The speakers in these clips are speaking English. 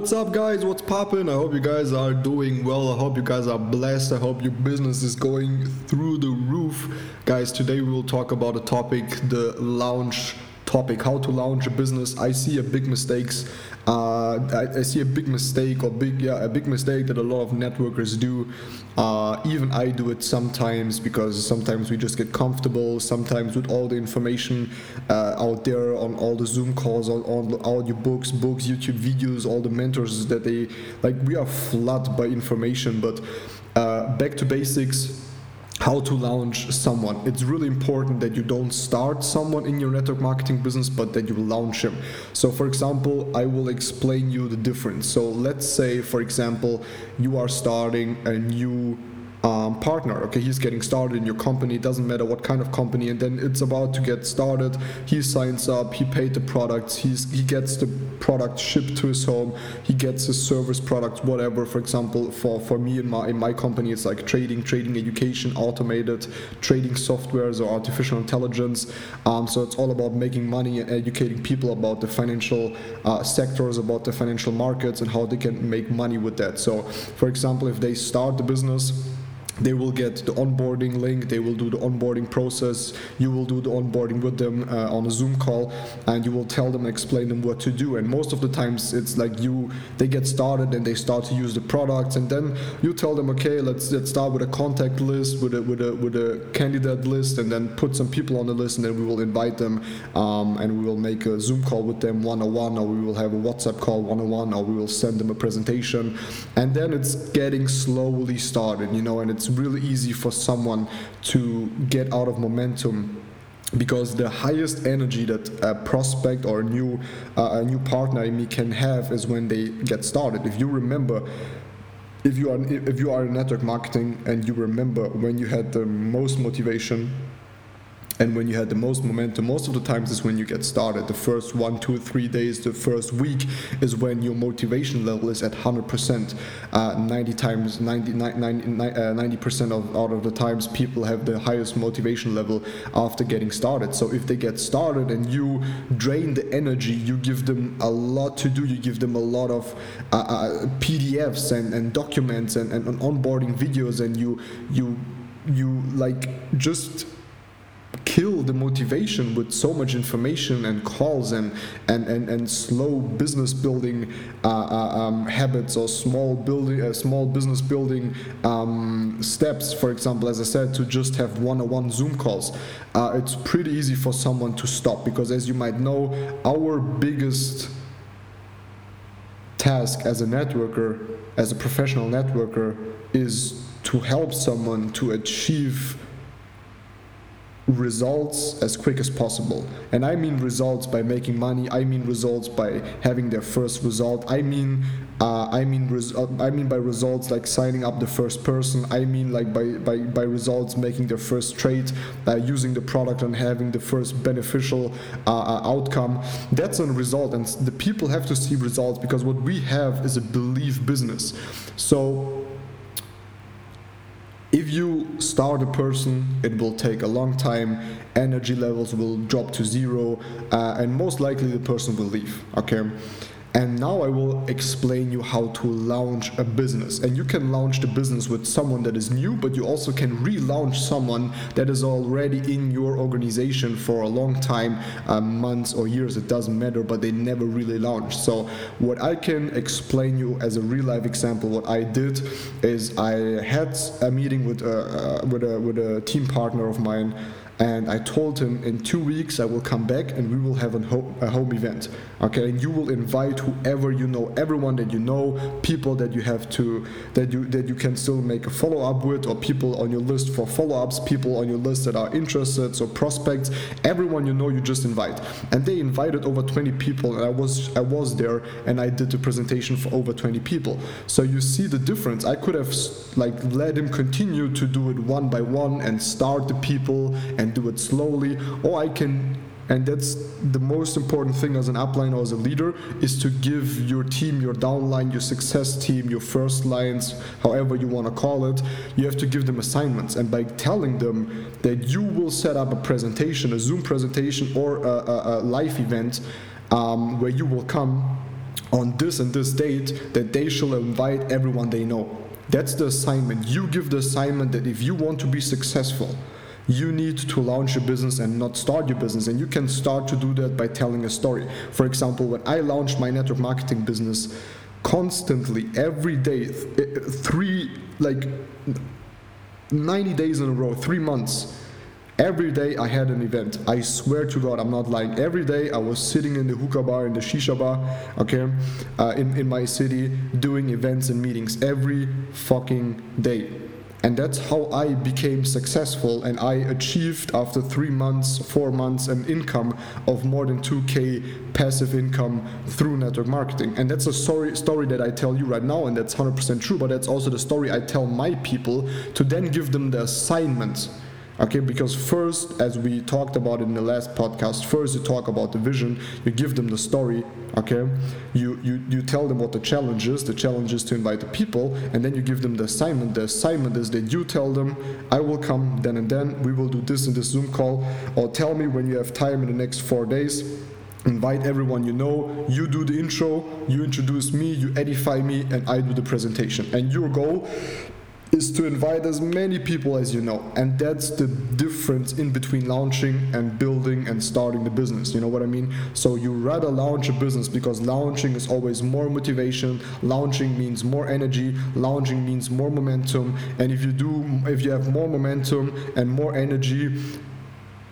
What's up, guys? What's poppin'? I hope you guys are doing well. I hope you guys are blessed. I hope your business is going through the roof. Guys, today we will talk about a topic the launch topic how to launch a business. I see a big mistakes. Uh, I, I, see a big mistake or big yeah a big mistake that a lot of networkers do. Uh, even I do it sometimes because sometimes we just get comfortable. Sometimes with all the information uh, out there on all the Zoom calls, on all audio books, books, YouTube videos, all the mentors that they like. We are flooded by information, but uh, back to basics how to launch someone. It's really important that you don't start someone in your network marketing business, but that you launch him. So, for example, I will explain you the difference. So, let's say, for example, you are starting a new um, partner. Okay, he's getting started in your company. Doesn't matter what kind of company, and then it's about to get started. He signs up. He paid the products. He's he gets the product shipped to his home. He gets his service products, whatever. For example, for for me in my in my company, it's like trading, trading education, automated trading softwares or artificial intelligence. Um, so it's all about making money and educating people about the financial uh, sectors, about the financial markets, and how they can make money with that. So, for example, if they start the business they will get the onboarding link they will do the onboarding process you will do the onboarding with them uh, on a zoom call and you will tell them explain them what to do. And most of the times it's like you they get started and they start to use the products and then you tell them okay let's let's start with a contact list with a with a with a candidate list and then put some people on the list and then we will invite them um, and we will make a zoom call with them one-on-one or we will have a whatsapp call one-on-one or we will send them a presentation. And then it's getting slowly started you know and it's really easy for someone to get out of momentum because the highest energy that a prospect or a new uh, a new partner in me can have is when they get started. If you remember if you are if you are in network marketing and you remember when you had the most motivation and when you had the most momentum most of the times is when you get started. The first one two three days the first week is when your motivation level is at 100% uh, 90 times 90, 90, percent of out of the times people have the highest motivation level after getting started. So if they get started and you drain the energy you give them a lot to do. You give them a lot of uh, uh, pdfs and, and documents and, and onboarding videos and you you you like just kill the motivation with so much information and calls and and and, and slow business building uh, uh, um, habits or small building uh, small business building um, steps for example as I said to just have one-on-one zoom calls. Uh, it's pretty easy for someone to stop because as you might know our biggest task as a networker as a professional networker is to help someone to achieve results as quick as possible. And I mean results by making money. I mean results by having their first result. I mean uh, I mean res- uh, I mean by results like signing up the first person. I mean like by by, by results making their first trade, uh, using the product and having the first beneficial uh, uh, outcome. That's a result, and the people have to see results because what we have is a belief business. So if you start a person, it will take a long time, energy levels will drop to zero, uh, and most likely the person will leave. Okay. And now I will explain you how to launch a business. And you can launch the business with someone that is new, but you also can relaunch someone that is already in your organization for a long time, uh, months or years, it doesn't matter, but they never really launched. So, what I can explain you as a real life example, what I did is I had a meeting with a, uh, with a, with a team partner of mine and I told him in two weeks I will come back and we will have a home, a home event. Okay, and you will invite whoever you know, everyone that you know, people that you have to that you that you can still make a follow up with, or people on your list for follow ups, people on your list that are interested, so prospects, everyone you know, you just invite. And they invited over 20 people, and I was I was there and I did the presentation for over 20 people. So you see the difference. I could have like let him continue to do it one by one and start the people and do it slowly, or I can and that's the most important thing as an upline or as a leader is to give your team your downline your success team your first lines however you want to call it you have to give them assignments and by telling them that you will set up a presentation a zoom presentation or a, a, a live event um, where you will come on this and this date that they shall invite everyone they know. That's the assignment. You give the assignment that if you want to be successful, you need to launch a business and not start your business. And you can start to do that by telling a story. For example, when I launched my network marketing business, constantly, every day, three, like 90 days in a row, three months, Every day I had an event. I swear to God, I'm not lying. Every day I was sitting in the hookah bar, in the shisha bar, okay, uh, in, in my city, doing events and meetings every fucking day. And that's how I became successful. And I achieved, after three months, four months, an income of more than 2K passive income through network marketing. And that's a story, story that I tell you right now, and that's 100% true. But that's also the story I tell my people to then give them the assignment okay because first as we talked about in the last podcast first you talk about the vision you give them the story okay? You you you tell them what the challenge is the challenge is to invite the people and then you give them the assignment. The assignment is that you tell them i will come then and then we will do this in this zoom call or tell me when you have time in the next four days invite everyone you know you do the intro you introduce me you edify me and i do the presentation. And your goal is to invite as many people as you know and that's the difference in between launching and building and starting the business you know what i mean? So you rather launch a business because launching is always more motivation launching means more energy launching means more momentum and if you do if you have more momentum and more energy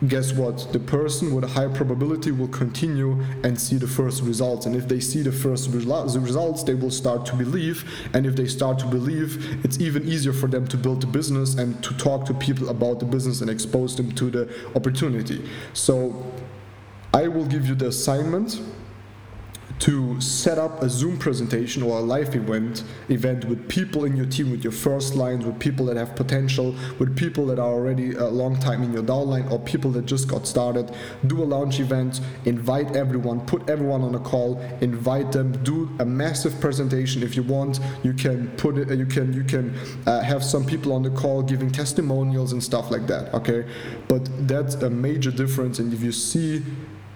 guess what? The person with a high probability will continue and see the first results. And if they see the first results, they will start to believe. And if they start to believe, it's even easier for them to build the business and to talk to people about the business and expose them to the opportunity. So I will give you the assignment to set up a Zoom presentation or a live event event with people in your team, with your first lines, with people that have potential, with people that are already a long time in your downline, or people that just got started. Do a launch event, invite everyone, put everyone on a call, invite them, do a massive presentation. If you want, you can put it, you can you can uh, have some people on the call giving testimonials and stuff like that. Okay, but that's a major difference. And if you see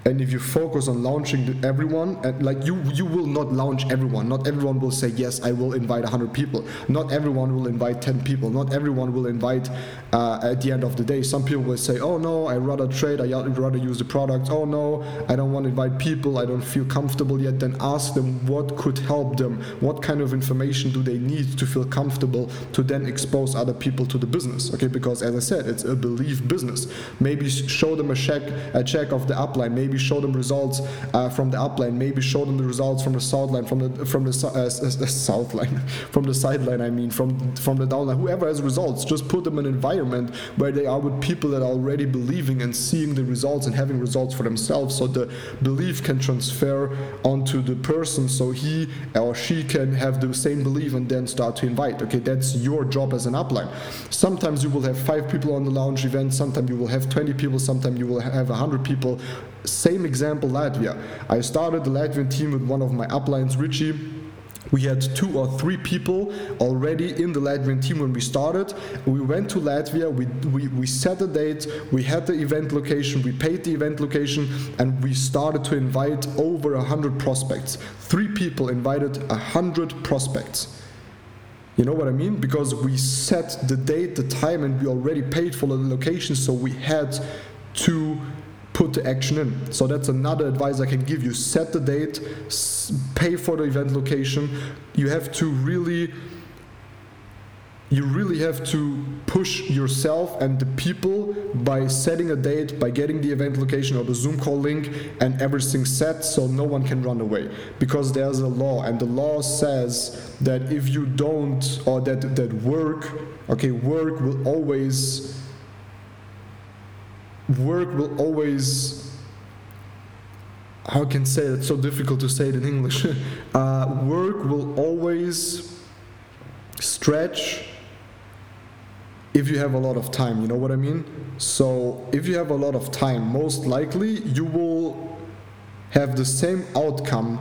and if you focus on launching everyone and like you you will not launch everyone. Not everyone will say yes i will invite 100 people. Not everyone will invite 10 people. Not everyone will invite uh, at the end of the day. Some people will say oh no i rather trade. I rather use the product. Oh no i don't want to invite people. I don't feel comfortable yet. Then ask them what could help them. What kind of information do they need to feel comfortable to then expose other people to the business? Okay because as i said it's a belief business. Maybe show them a check a check of the upline. Maybe maybe show them results uh, from the upline, maybe show them the results from the south line, from the from the uh, south line, from the sideline. I mean, from from the downline. Whoever has results, just put them in an environment where they are with people that are already believing and seeing the results and having results for themselves, so the belief can transfer onto the person, so he or she can have the same belief and then start to invite. Okay, that's your job as an upline. Sometimes you will have five people on the lounge event. Sometimes you will have 20 people. Sometimes you will have 100 people same example, Latvia. I started the Latvian team with one of my uplines, Richie. We had two or three people already in the Latvian team when we started. We went to Latvia, we, we, we set a date, we had the event location, we paid the event location, and we started to invite over 100 prospects. Three people invited 100 prospects. You know what I mean? Because we set the date, the time, and we already paid for the location, so we had to put the action in. So that's another advice I can give you. Set the date, pay for the event location. You have to really you really have to push yourself and the people by setting a date, by getting the event location or the Zoom call link and everything set so no one can run away. Because there's a law and the law says that if you don't or that that work, okay, work will always work will always how can say it? It's so difficult to say it in English. uh, work will always stretch if you have a lot of time. You know what I mean? So if you have a lot of time, most likely you will have the same outcome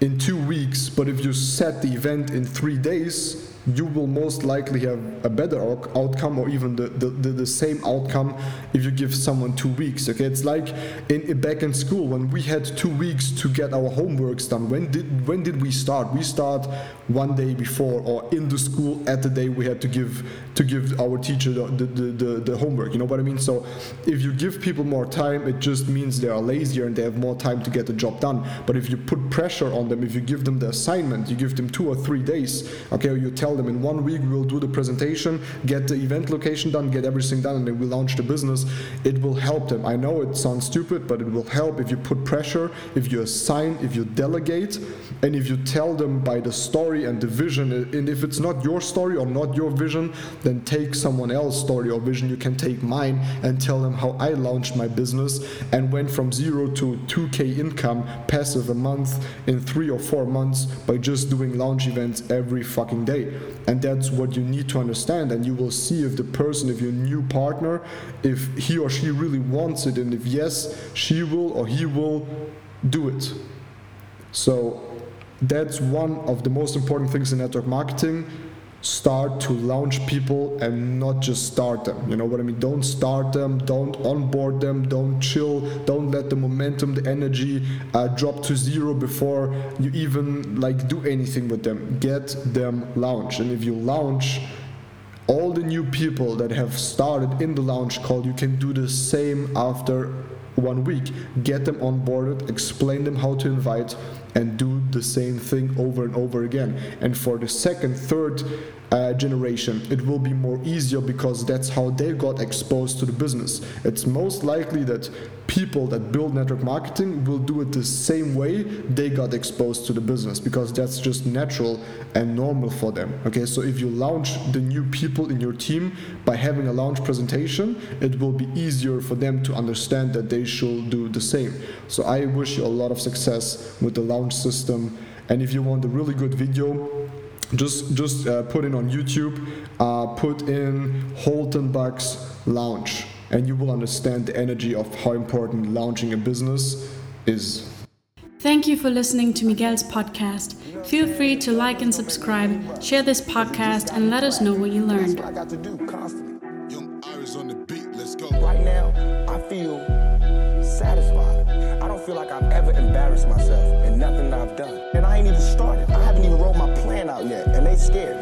in two weeks. But if you set the event in three days, you will most likely have a better outcome or even the, the, the, the, same outcome if you give someone two weeks okay? It's like in, in, back in school when we had two weeks to get our homeworks done. When did when did we start? We start one day before or in the school at the day we had to give to give our teacher the, the, the, the homework you know what i mean? So if you give people more time it just means they are lazier and they have more time to get the job done. But if you put pressure on them if you give them the assignment you give them two or three days okay you tell them in one week we'll do the presentation get the event location done get everything done and then we launch the business. It will help them. I know it sounds stupid but it will help if you put pressure if you assign if you delegate and if you tell them by the story and the vision. And if it's not your story or not your vision then take someone else's story or vision. You can take mine and tell them how i launched my business and went from zero to 2k income passive a month in three or four months by just doing launch events every fucking day and that's what you need to understand. And you will see if the person if your new partner if he or she really wants it. And if yes she will or he will do it. So that's one of the most important things in network marketing start to launch people and not just start them you know what i mean? Don't start them don't onboard them don't chill don't let the momentum the energy uh, drop to zero before you even like do anything with them. Get them launched. And if you launch all the new people that have started in the launch call you can do the same after one week. Get them onboarded explain them how to invite and do the same thing over and over again. And for the second, third uh, generation, it will be more easier because that's how they got exposed to the business. It's most likely that people that build network marketing will do it the same way they got exposed to the business because that's just natural and normal for them. Okay, so if you launch the new people in your team by having a launch presentation, it will be easier for them to understand that they should do the same. So I wish you a lot of success with the launch system. And if you want a really good video, just just uh, put in on YouTube, uh, put in Holton Buggs launch, and you will understand the energy of how important launching a business is. Thank you for listening to Miguel's podcast. Feel free to like and subscribe, share this podcast, and let us know what you learned. Right now, I feel satisfied. I don't feel like I've ever embarrassed myself in nothing I've done. And I ain't even started. I haven't even wrote my plan out yet, and they scared.